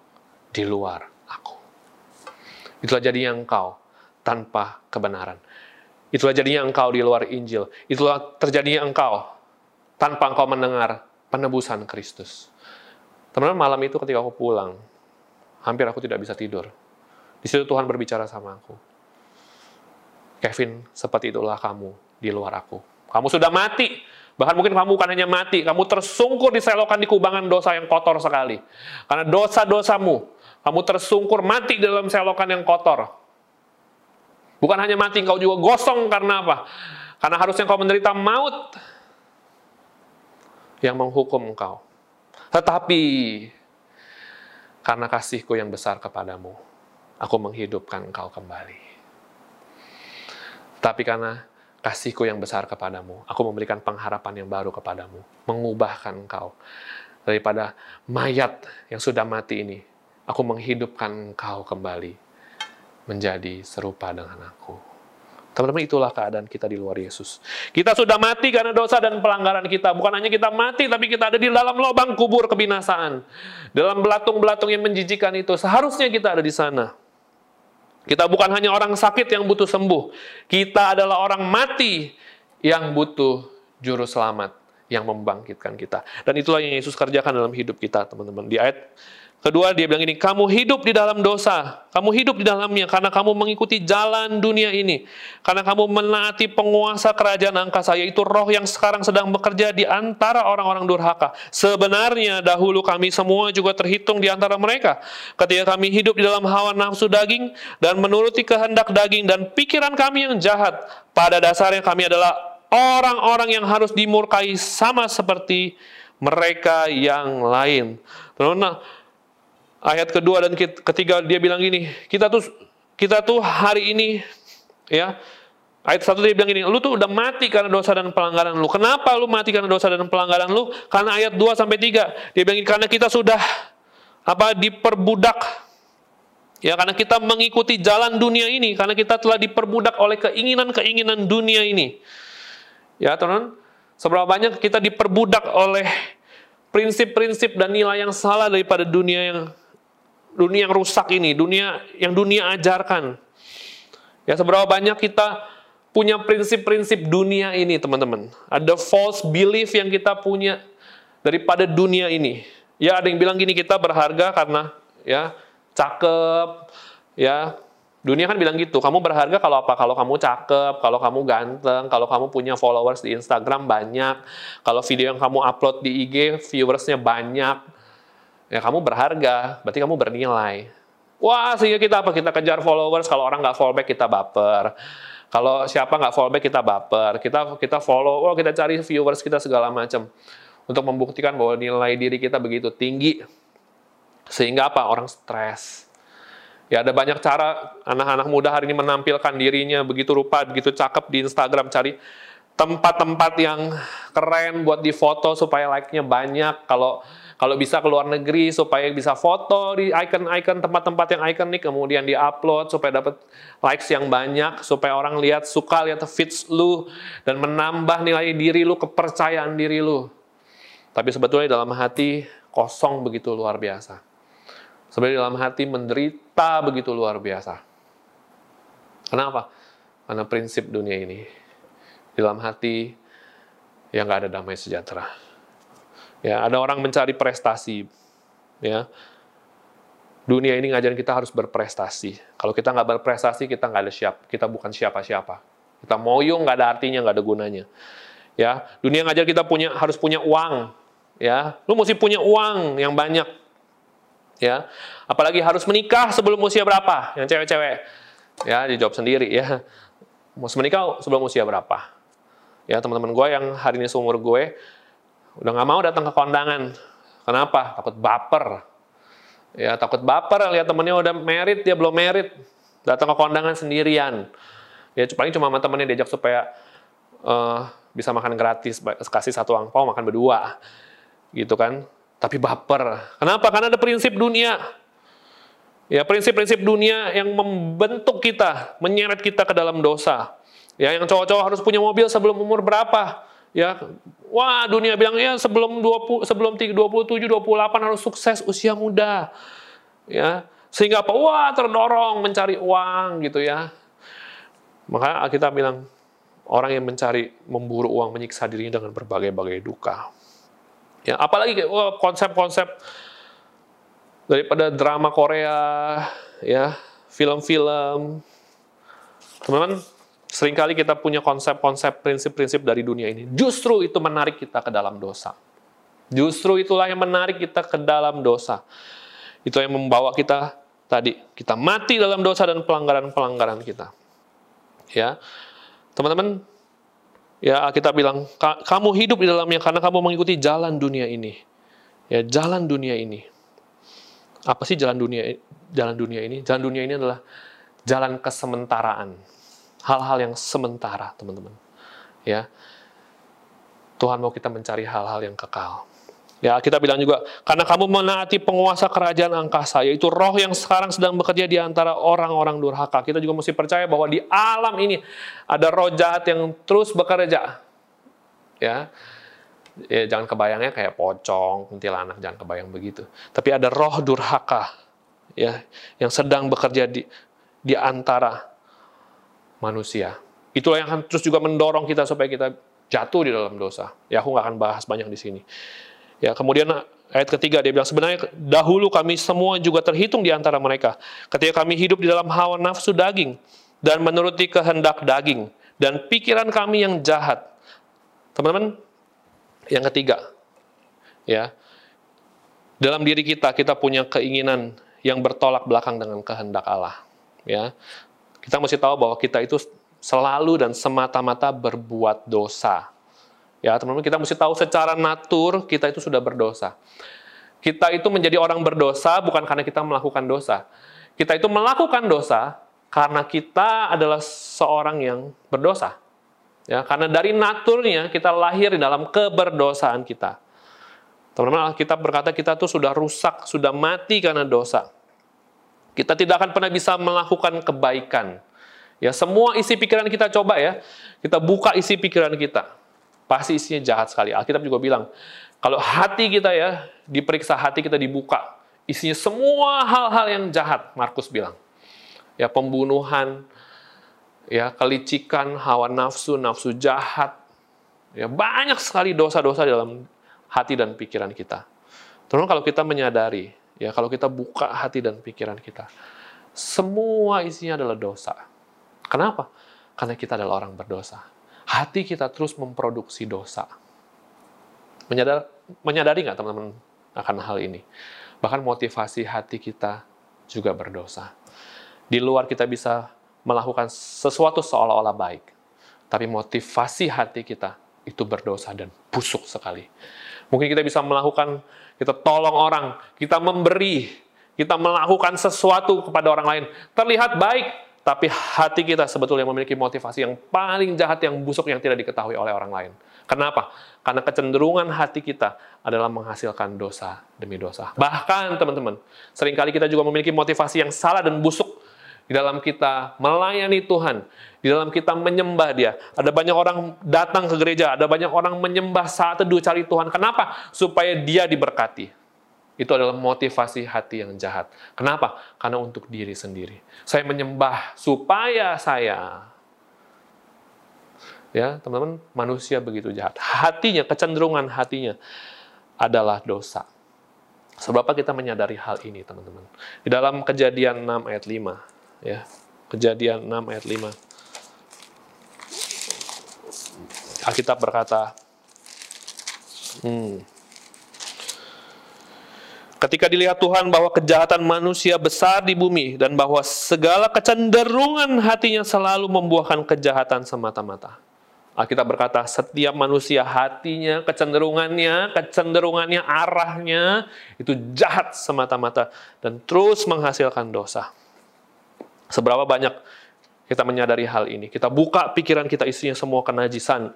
di luar aku. Itulah jadinya engkau tanpa kebenaran. Itulah jadinya engkau di luar Injil. Itulah terjadinya engkau tanpa engkau mendengar penebusan Kristus. Teman-teman, malam itu ketika aku pulang, hampir aku tidak bisa tidur. Di situ Tuhan berbicara sama aku. Kevin, seperti itulah kamu di luar aku. Kamu sudah mati. Bahkan mungkin kamu bukan hanya mati, kamu tersungkur di selokan di kubangan dosa yang kotor sekali. Karena dosa-dosamu, kamu tersungkur mati dalam selokan yang kotor. Bukan hanya mati, engkau juga gosong karena apa? Karena harusnya engkau menderita maut yang menghukum engkau. Tetapi karena kasihku yang besar kepadamu, aku menghidupkan engkau kembali. Tapi karena kasihku yang besar kepadamu, aku memberikan pengharapan yang baru kepadamu, mengubahkan engkau daripada mayat yang sudah mati ini. Aku menghidupkan engkau kembali menjadi serupa dengan aku. Teman-teman, itulah keadaan kita di luar Yesus. Kita sudah mati karena dosa dan pelanggaran kita. Bukan hanya kita mati, tapi kita ada di dalam lubang kubur kebinasaan. Dalam belatung-belatung yang menjijikan itu. Seharusnya kita ada di sana. Kita bukan hanya orang sakit yang butuh sembuh. Kita adalah orang mati yang butuh juru selamat yang membangkitkan kita. Dan itulah yang Yesus kerjakan dalam hidup kita, teman-teman. Di ayat kedua dia bilang ini, kamu hidup di dalam dosa. Kamu hidup di dalamnya karena kamu mengikuti jalan dunia ini. Karena kamu menaati penguasa kerajaan angkasa, yaitu roh yang sekarang sedang bekerja di antara orang-orang durhaka. Sebenarnya dahulu kami semua juga terhitung di antara mereka. Ketika kami hidup di dalam hawa nafsu daging dan menuruti kehendak daging dan pikiran kami yang jahat, pada dasarnya kami adalah orang-orang yang harus dimurkai sama seperti mereka yang lain. Teman-teman, ayat kedua dan ketiga dia bilang gini, kita tuh kita tuh hari ini ya Ayat satu dia bilang gini, lu tuh udah mati karena dosa dan pelanggaran lu. Kenapa lu mati karena dosa dan pelanggaran lu? Karena ayat 2 sampai 3 dia bilang karena kita sudah apa diperbudak Ya, karena kita mengikuti jalan dunia ini, karena kita telah diperbudak oleh keinginan-keinginan dunia ini. Ya, teman, seberapa banyak kita diperbudak oleh prinsip-prinsip dan nilai yang salah daripada dunia yang dunia yang rusak ini, dunia yang dunia ajarkan. Ya, seberapa banyak kita punya prinsip-prinsip dunia ini, teman-teman. Ada false belief yang kita punya daripada dunia ini. Ya, ada yang bilang gini, kita berharga karena ya cakep, ya Dunia kan bilang gitu, kamu berharga kalau apa? Kalau kamu cakep, kalau kamu ganteng, kalau kamu punya followers di Instagram banyak, kalau video yang kamu upload di IG viewersnya banyak, ya kamu berharga, berarti kamu bernilai. Wah, sehingga kita apa? Kita kejar followers, kalau orang nggak follow back kita baper. Kalau siapa nggak follow back kita baper. Kita kita follow, oh kita cari viewers kita segala macam. Untuk membuktikan bahwa nilai diri kita begitu tinggi. Sehingga apa? Orang stres Ya ada banyak cara anak-anak muda hari ini menampilkan dirinya begitu rupa, begitu cakep di Instagram cari tempat-tempat yang keren buat difoto supaya like-nya banyak. Kalau kalau bisa ke luar negeri supaya bisa foto di icon-icon tempat-tempat yang ikonik kemudian di-upload supaya dapat likes yang banyak, supaya orang lihat suka lihat feeds lu dan menambah nilai diri lu, kepercayaan diri lu. Tapi sebetulnya dalam hati kosong begitu luar biasa. Sebenarnya dalam hati menderita begitu luar biasa. Kenapa? Karena prinsip dunia ini. Di dalam hati yang nggak ada damai sejahtera. Ya, ada orang mencari prestasi. Ya, dunia ini ngajarin kita harus berprestasi. Kalau kita nggak berprestasi, kita nggak ada siap, kita bukan siapa-siapa. Kita moyong nggak ada artinya, nggak ada gunanya. Ya, dunia ngajar kita punya harus punya uang. Ya, lu mesti punya uang yang banyak ya. Apalagi harus menikah sebelum usia berapa? Yang cewek-cewek. Ya, dijawab sendiri ya. Mau menikah sebelum usia berapa? Ya, teman-teman gue yang hari ini seumur gue udah nggak mau datang ke kondangan. Kenapa? Takut baper. Ya, takut baper lihat temennya udah merit, dia belum merit. Datang ke kondangan sendirian. Ya, paling cuma sama temennya diajak supaya uh, bisa makan gratis, kasih satu angpau makan berdua. Gitu kan tapi baper. Kenapa? Karena ada prinsip dunia. Ya, prinsip-prinsip dunia yang membentuk kita, menyeret kita ke dalam dosa. Ya, yang cowok-cowok harus punya mobil sebelum umur berapa? Ya, wah dunia bilang ya sebelum 20 sebelum 27 28 harus sukses usia muda. Ya, sehingga apa? Wah, terdorong mencari uang gitu ya. Maka kita bilang orang yang mencari memburu uang menyiksa dirinya dengan berbagai-bagai duka. Ya, apalagi konsep-konsep daripada drama Korea, ya, film-film. Teman-teman, Seringkali kita punya konsep-konsep, prinsip-prinsip dari dunia ini. Justru itu menarik kita ke dalam dosa. Justru itulah yang menarik kita ke dalam dosa. Itu yang membawa kita tadi, kita mati dalam dosa dan pelanggaran-pelanggaran kita. Ya, teman-teman, ya kita bilang, kamu hidup di dalamnya karena kamu mengikuti jalan dunia ini. Ya, jalan dunia ini. Apa sih jalan dunia jalan dunia ini? Jalan dunia ini adalah jalan kesementaraan hal-hal yang sementara, teman-teman. Ya. Tuhan mau kita mencari hal-hal yang kekal. Ya, kita bilang juga, karena kamu menaati penguasa kerajaan angkasa, yaitu roh yang sekarang sedang bekerja di antara orang-orang durhaka. Kita juga mesti percaya bahwa di alam ini ada roh jahat yang terus bekerja. Ya, ya jangan kebayangnya kayak pocong, kuntilanak, jangan kebayang begitu. Tapi ada roh durhaka, ya, yang sedang bekerja di di antara manusia. Itulah yang terus juga mendorong kita supaya kita jatuh di dalam dosa. Ya, aku nggak akan bahas banyak di sini. Ya, kemudian ayat ketiga dia bilang sebenarnya dahulu kami semua juga terhitung di antara mereka. Ketika kami hidup di dalam hawa nafsu daging dan menuruti kehendak daging dan pikiran kami yang jahat. Teman-teman, yang ketiga, ya, dalam diri kita kita punya keinginan yang bertolak belakang dengan kehendak Allah. Ya, kita mesti tahu bahwa kita itu selalu dan semata-mata berbuat dosa. Ya, teman-teman, kita mesti tahu secara natur kita itu sudah berdosa. Kita itu menjadi orang berdosa bukan karena kita melakukan dosa. Kita itu melakukan dosa karena kita adalah seorang yang berdosa. Ya, karena dari naturnya kita lahir di dalam keberdosaan kita. Teman-teman, kita berkata kita tuh sudah rusak, sudah mati karena dosa. Kita tidak akan pernah bisa melakukan kebaikan. Ya, semua isi pikiran kita coba ya. Kita buka isi pikiran kita. Pasti isinya jahat sekali. Alkitab juga bilang, kalau hati kita ya, diperiksa hati kita dibuka, isinya semua hal-hal yang jahat, Markus bilang. Ya, pembunuhan, ya, kelicikan, hawa nafsu, nafsu jahat. Ya, banyak sekali dosa-dosa dalam hati dan pikiran kita. Terus kalau kita menyadari Ya, kalau kita buka hati dan pikiran kita, semua isinya adalah dosa. Kenapa? Karena kita adalah orang berdosa. Hati kita terus memproduksi dosa. Menyadar, menyadari nggak teman-teman akan hal ini? Bahkan motivasi hati kita juga berdosa. Di luar kita bisa melakukan sesuatu seolah-olah baik. Tapi motivasi hati kita itu berdosa dan busuk sekali. Mungkin kita bisa melakukan kita tolong orang, kita memberi, kita melakukan sesuatu kepada orang lain. Terlihat baik, tapi hati kita sebetulnya memiliki motivasi yang paling jahat, yang busuk, yang tidak diketahui oleh orang lain. Kenapa? Karena kecenderungan hati kita adalah menghasilkan dosa demi dosa. Bahkan, teman-teman, sering kali kita juga memiliki motivasi yang salah dan busuk di dalam kita melayani Tuhan, di dalam kita menyembah Dia. Ada banyak orang datang ke gereja, ada banyak orang menyembah saat teduh cari Tuhan. Kenapa? Supaya dia diberkati. Itu adalah motivasi hati yang jahat. Kenapa? Karena untuk diri sendiri. Saya menyembah supaya saya Ya, teman-teman, manusia begitu jahat. Hatinya, kecenderungan hatinya adalah dosa. Sebab apa kita menyadari hal ini, teman-teman? Di dalam kejadian 6 ayat 5, ya. Kejadian 6 ayat 5. Alkitab berkata, hmm, Ketika dilihat Tuhan bahwa kejahatan manusia besar di bumi dan bahwa segala kecenderungan hatinya selalu membuahkan kejahatan semata-mata. Alkitab berkata, setiap manusia hatinya, kecenderungannya, kecenderungannya, arahnya itu jahat semata-mata dan terus menghasilkan dosa. Seberapa banyak kita menyadari hal ini. Kita buka pikiran kita isinya semua kenajisan.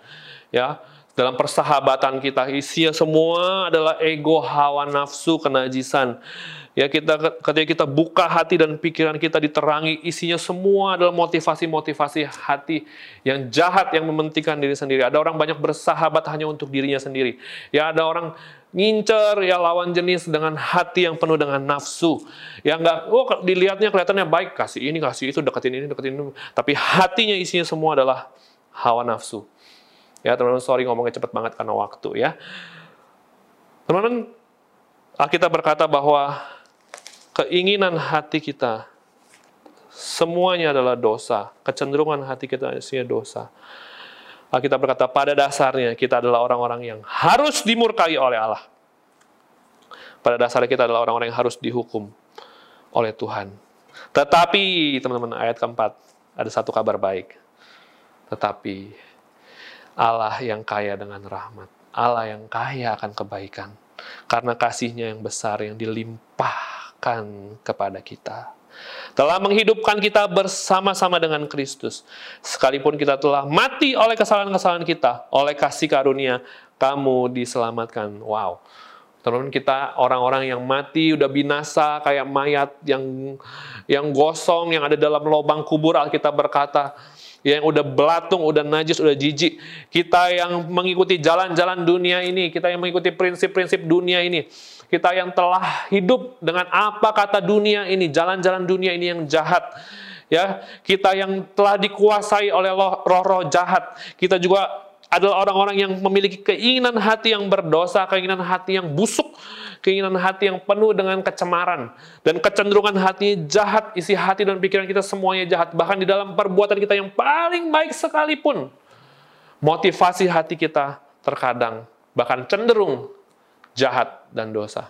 Ya, dalam persahabatan kita isinya semua adalah ego, hawa nafsu, kenajisan. Ya kita ketika kita buka hati dan pikiran kita diterangi isinya semua adalah motivasi-motivasi hati yang jahat yang mementingkan diri sendiri. Ada orang banyak bersahabat hanya untuk dirinya sendiri. Ya ada orang ngincer ya lawan jenis dengan hati yang penuh dengan nafsu. Ya enggak, oh dilihatnya kelihatannya baik, kasih ini, kasih itu, deketin ini, deketin ini. Tapi hatinya isinya semua adalah hawa nafsu. Ya teman-teman, sorry ngomongnya cepet banget karena waktu ya. Teman-teman, kita berkata bahwa keinginan hati kita semuanya adalah dosa. Kecenderungan hati kita isinya dosa. Kita berkata pada dasarnya kita adalah orang-orang yang harus dimurkai oleh Allah. Pada dasarnya kita adalah orang-orang yang harus dihukum oleh Tuhan. Tetapi, teman-teman, ayat keempat, ada satu kabar baik. Tetapi, Allah yang kaya dengan rahmat, Allah yang kaya akan kebaikan, karena kasihnya yang besar yang dilimpahkan kepada kita. Telah menghidupkan kita bersama-sama dengan Kristus. Sekalipun kita telah mati oleh kesalahan-kesalahan kita, oleh kasih karunia, kamu diselamatkan. Wow. Teman-teman kita orang-orang yang mati udah binasa kayak mayat yang yang gosong yang ada dalam lubang kubur Alkitab berkata yang udah belatung, udah najis, udah jijik. Kita yang mengikuti jalan-jalan dunia ini, kita yang mengikuti prinsip-prinsip dunia ini, kita yang telah hidup dengan apa kata dunia ini, jalan-jalan dunia ini yang jahat. Ya, kita yang telah dikuasai oleh roh-roh jahat. Kita juga adalah orang-orang yang memiliki keinginan hati yang berdosa, keinginan hati yang busuk, keinginan hati yang penuh dengan kecemaran dan kecenderungan hati jahat, isi hati dan pikiran kita semuanya jahat. Bahkan di dalam perbuatan kita yang paling baik sekalipun, motivasi hati kita terkadang bahkan cenderung jahat dan dosa.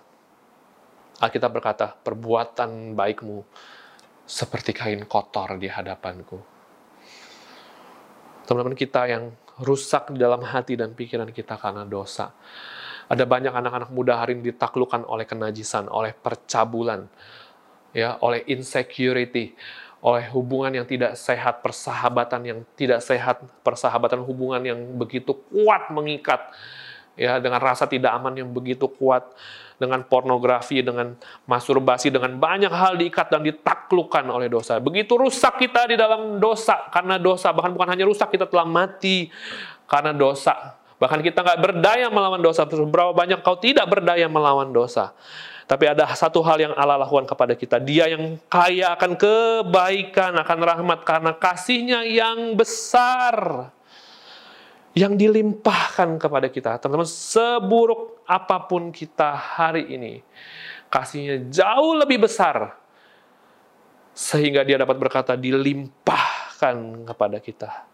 Alkitab berkata, perbuatan baikmu seperti kain kotor di hadapanku. Teman-teman kita yang rusak di dalam hati dan pikiran kita karena dosa. Ada banyak anak-anak muda hari ini ditaklukkan oleh kenajisan, oleh percabulan, ya, oleh insecurity, oleh hubungan yang tidak sehat, persahabatan yang tidak sehat, persahabatan hubungan yang begitu kuat mengikat, ya, dengan rasa tidak aman yang begitu kuat, dengan pornografi, dengan masturbasi, dengan banyak hal diikat dan ditaklukkan oleh dosa. Begitu rusak kita di dalam dosa, karena dosa, bahkan bukan hanya rusak, kita telah mati karena dosa. Bahkan kita nggak berdaya melawan dosa. Berapa banyak kau tidak berdaya melawan dosa. Tapi ada satu hal yang Allah lakukan kepada kita. Dia yang kaya akan kebaikan, akan rahmat. Karena kasihnya yang besar. Yang dilimpahkan kepada kita. Teman-teman, seburuk apa pun kita hari ini. Kasihnya jauh lebih besar. Sehingga dia dapat berkata, dilimpahkan kepada kita.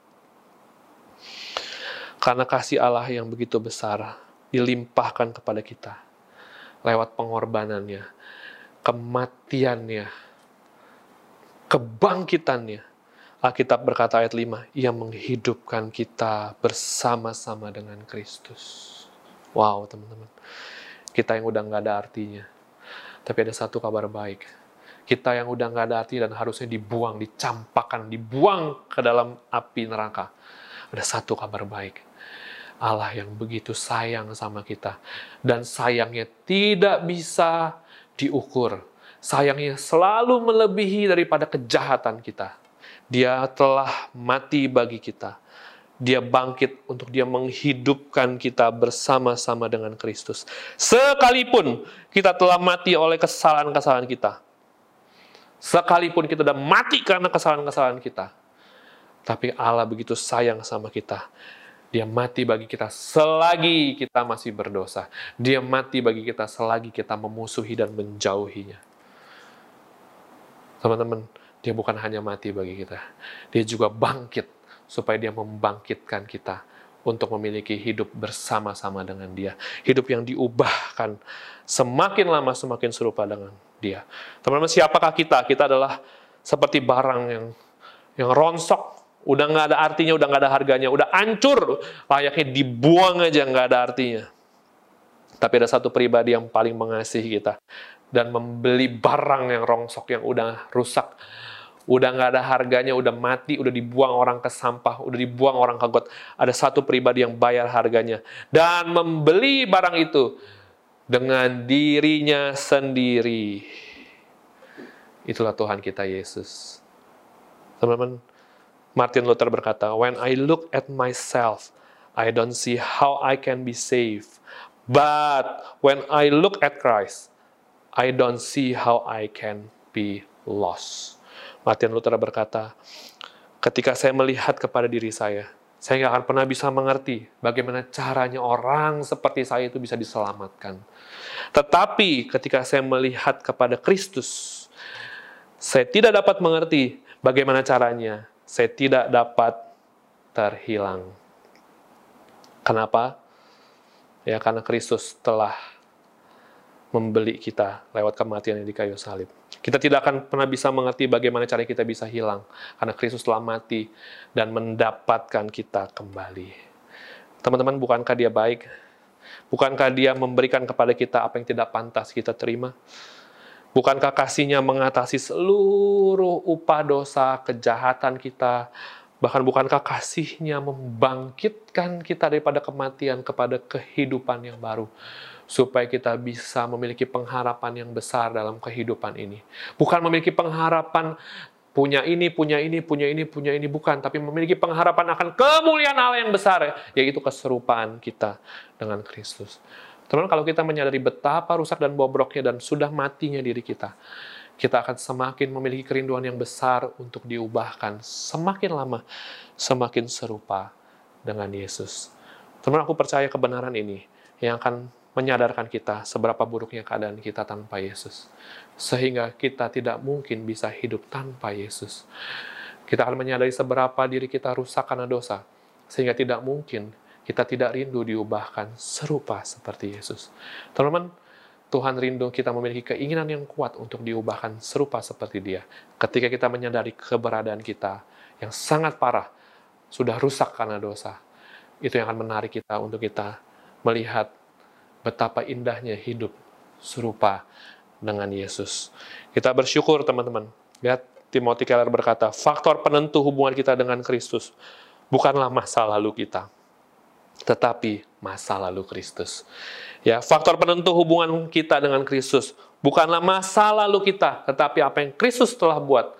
Karena kasih Allah yang begitu besar dilimpahkan kepada kita lewat pengorbanannya, kematiannya, kebangkitannya. Alkitab berkata ayat 5, ia menghidupkan kita bersama-sama dengan Kristus. Wow, teman-teman. Kita yang udah nggak ada artinya. Tapi ada satu kabar baik. Kita yang udah nggak ada arti dan harusnya dibuang, dicampakkan, dibuang ke dalam api neraka. Ada satu kabar baik Allah yang begitu sayang sama kita. Dan sayangnya tidak bisa diukur. Sayangnya selalu melebihi daripada kejahatan kita. Dia telah mati bagi kita. Dia bangkit untuk dia menghidupkan kita bersama-sama dengan Kristus. Sekalipun kita telah mati oleh kesalahan-kesalahan kita. Sekalipun kita sudah mati karena kesalahan-kesalahan kita. Tapi Allah begitu sayang sama kita dia mati bagi kita selagi kita masih berdosa. Dia mati bagi kita selagi kita memusuhi dan menjauhinya. Teman-teman, dia bukan hanya mati bagi kita. Dia juga bangkit supaya dia membangkitkan kita untuk memiliki hidup bersama-sama dengan dia. Hidup yang diubahkan semakin lama semakin serupa dengan dia. Teman-teman, siapakah kita? Kita adalah seperti barang yang yang ronsok udah nggak ada artinya, udah nggak ada harganya, udah hancur, layaknya dibuang aja nggak ada artinya. Tapi ada satu pribadi yang paling mengasihi kita dan membeli barang yang rongsok yang udah rusak udah nggak ada harganya, udah mati, udah dibuang orang ke sampah, udah dibuang orang ke got. Ada satu pribadi yang bayar harganya dan membeli barang itu dengan dirinya sendiri. Itulah Tuhan kita Yesus. Teman-teman, Martin Luther berkata, When I look at myself, I don't see how I can be saved. But when I look at Christ, I don't see how I can be lost. Martin Luther berkata, ketika saya melihat kepada diri saya, saya nggak akan pernah bisa mengerti bagaimana caranya orang seperti saya itu bisa diselamatkan. Tetapi ketika saya melihat kepada Kristus, saya tidak dapat mengerti bagaimana caranya. Saya tidak dapat terhilang. Kenapa? Ya karena Kristus telah membeli kita lewat kematian yang di kayu salib. Kita tidak akan pernah bisa mengerti bagaimana cara kita bisa hilang, karena Kristus telah mati dan mendapatkan kita kembali. Teman-teman, bukankah dia baik? Bukankah dia memberikan kepada kita apa yang tidak pantas kita terima? Bukankah kasihnya mengatasi seluruh upah dosa, kejahatan kita, bahkan bukankah kasihnya membangkitkan kita daripada kematian kepada kehidupan yang baru? supaya kita bisa memiliki pengharapan yang besar dalam kehidupan ini. Bukan memiliki pengharapan punya ini, punya ini, punya ini, punya ini, bukan. Tapi memiliki pengharapan akan kemuliaan Allah yang besar, yaitu keserupaan kita dengan Kristus. Teman, kalau kita menyadari betapa rusak dan bobroknya dan sudah matinya diri kita, kita akan semakin memiliki kerinduan yang besar untuk diubahkan. Semakin lama, semakin serupa dengan Yesus. Teman, aku percaya kebenaran ini yang akan menyadarkan kita seberapa buruknya keadaan kita tanpa Yesus. Sehingga kita tidak mungkin bisa hidup tanpa Yesus. Kita akan menyadari seberapa diri kita rusak karena dosa. Sehingga tidak mungkin kita tidak rindu diubahkan serupa seperti Yesus. Teman-teman, Tuhan rindu kita memiliki keinginan yang kuat untuk diubahkan serupa seperti dia. Ketika kita menyadari keberadaan kita yang sangat parah, sudah rusak karena dosa. Itu yang akan menarik kita untuk kita melihat betapa indahnya hidup serupa dengan Yesus. Kita bersyukur teman-teman. Lihat Timothy Keller berkata, faktor penentu hubungan kita dengan Kristus bukanlah masa lalu kita, tetapi masa lalu Kristus. Ya, faktor penentu hubungan kita dengan Kristus bukanlah masa lalu kita, tetapi apa yang Kristus telah buat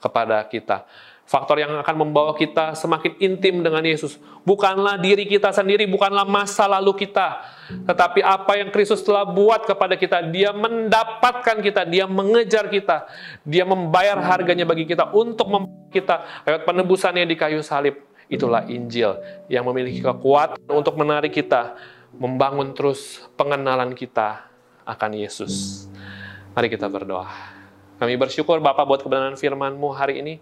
kepada kita. Faktor yang akan membawa kita semakin intim dengan Yesus. Bukanlah diri kita sendiri, bukanlah masa lalu kita. Tetapi apa yang Kristus telah buat kepada kita. Dia mendapatkan kita, dia mengejar kita. Dia membayar harganya bagi kita untuk membawa kita lewat penebusannya di kayu salib. Itulah Injil yang memiliki kekuatan untuk menarik kita, membangun terus pengenalan kita akan Yesus. Mari kita berdoa. Kami bersyukur Bapak buat kebenaran firman-Mu hari ini.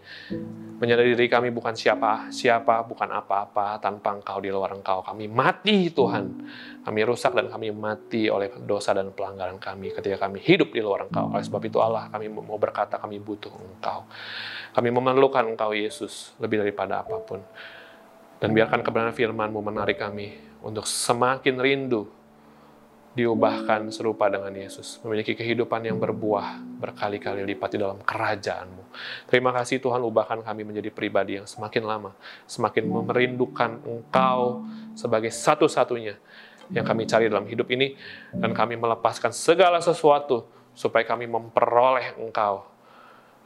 Menyadari diri kami bukan siapa, siapa, bukan apa-apa tanpa Engkau di luar Engkau. Kami mati Tuhan. Kami rusak dan kami mati oleh dosa dan pelanggaran kami ketika kami hidup di luar Engkau. Oleh sebab itu Allah, kami mau berkata kami butuh Engkau. Kami memerlukan Engkau Yesus lebih daripada apa pun. Dan biarkan kebenaran firman-Mu menarik kami untuk semakin rindu diubahkan serupa dengan Yesus, memiliki kehidupan yang berbuah berkali-kali lipat di dalam kerajaan-Mu. Terima kasih Tuhan, ubahkan kami menjadi pribadi yang semakin lama, semakin merindukan Engkau sebagai satu-satunya yang kami cari dalam hidup ini, dan kami melepaskan segala sesuatu supaya kami memperoleh Engkau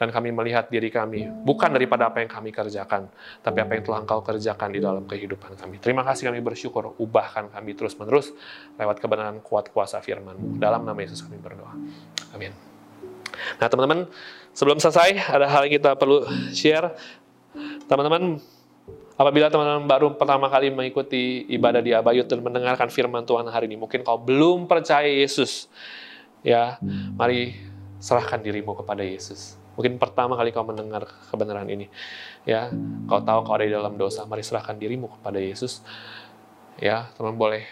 dan kami melihat diri kami bukan daripada apa yang kami kerjakan, tapi apa yang telah Engkau kerjakan di dalam kehidupan kami. Terima kasih kami bersyukur, ubahkan kami terus-menerus lewat kebenaran kuat kuasa firman-Mu. Dalam nama Yesus kami berdoa. Amin. Nah teman-teman, sebelum selesai ada hal yang kita perlu share. Teman-teman, apabila teman-teman baru pertama kali mengikuti ibadah di Abayut dan mendengarkan firman Tuhan hari ini, mungkin kau belum percaya Yesus, ya, mari serahkan dirimu kepada Yesus Mungkin pertama kali kau mendengar kebenaran ini. Ya, kau tahu kau ada di dalam dosa, mari serahkan dirimu kepada Yesus. Ya, teman boleh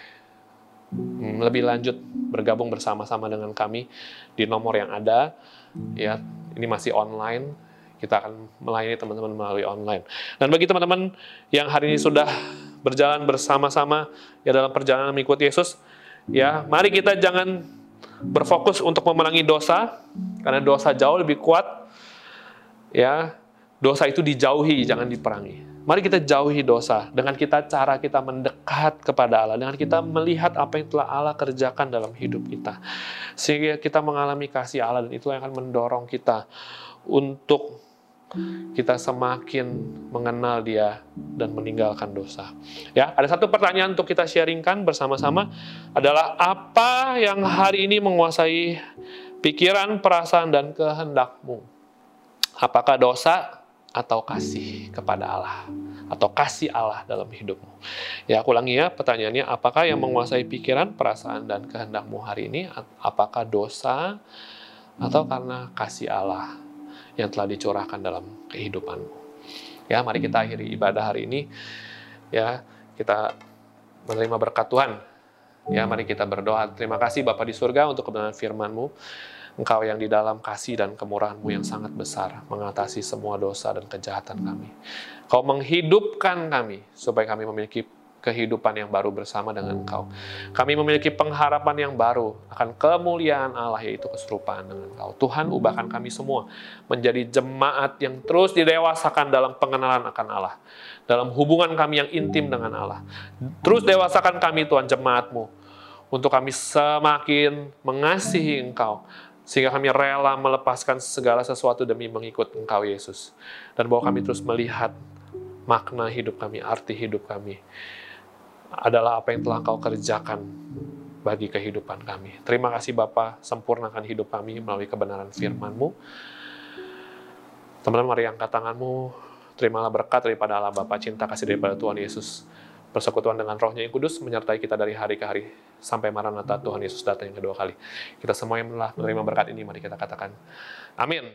hmm, lebih lanjut bergabung bersama-sama dengan kami di nomor yang ada. Ya, ini masih online. Kita akan melayani teman-teman melalui online. Dan bagi teman-teman yang hari ini sudah berjalan bersama-sama ya dalam perjalanan mengikuti Yesus, ya, mari kita jangan berfokus untuk memenangi dosa karena dosa jauh lebih kuat ya dosa itu dijauhi, jangan diperangi. Mari kita jauhi dosa dengan kita cara kita mendekat kepada Allah, dengan kita melihat apa yang telah Allah kerjakan dalam hidup kita. Sehingga kita mengalami kasih Allah dan itu yang akan mendorong kita untuk kita semakin mengenal dia dan meninggalkan dosa. Ya, ada satu pertanyaan untuk kita sharingkan bersama-sama adalah apa yang hari ini menguasai pikiran, perasaan dan kehendakmu? Apakah dosa atau kasih kepada Allah atau kasih Allah dalam hidupmu? Ya, aku ulangi ya pertanyaannya, apakah yang menguasai pikiran, perasaan dan kehendakmu hari ini? Apakah dosa atau karena kasih Allah? yang telah dicurahkan dalam kehidupanmu. Ya, mari kita akhiri ibadah hari ini. Ya, kita menerima berkat Tuhan. Ya, mari kita berdoa. Terima kasih Bapak di surga untuk kebenaran firman-Mu. Engkau yang di dalam kasih dan kemurahan-Mu yang sangat besar, mengatasi semua dosa dan kejahatan kami. Kau menghidupkan kami, supaya kami memiliki kehidupan yang baru bersama dengan Engkau. Kami memiliki pengharapan yang baru akan kemuliaan Allah, yaitu keserupaan dengan Engkau. Tuhan, ubahkan kami semua menjadi jemaat yang terus didewasakan dalam pengenalan akan Allah. Dalam hubungan kami yang intim dengan Allah. Terus dewasakan kami, Tuhan, jemaatmu. Untuk kami semakin mengasihi Engkau. Sehingga kami rela melepaskan segala sesuatu demi mengikut Engkau, Yesus. Dan bahwa kami terus melihat makna hidup kami, arti hidup kami adalah apa yang telah Engkau kerjakan bagi kehidupan kami. Terima kasih Bapa, sempurnakan hidup kami melalui kebenaran firman-Mu. Teman-teman, mari angkat tanganmu, terimalah berkat daripada Allah Bapa, cinta kasih daripada Tuhan Yesus. Persekutuan dengan rohnya yang kudus menyertai kita dari hari ke hari sampai Maranatha Tuhan Yesus datang yang kedua kali. Kita semua yang telah menerima berkat ini, mari kita katakan amin.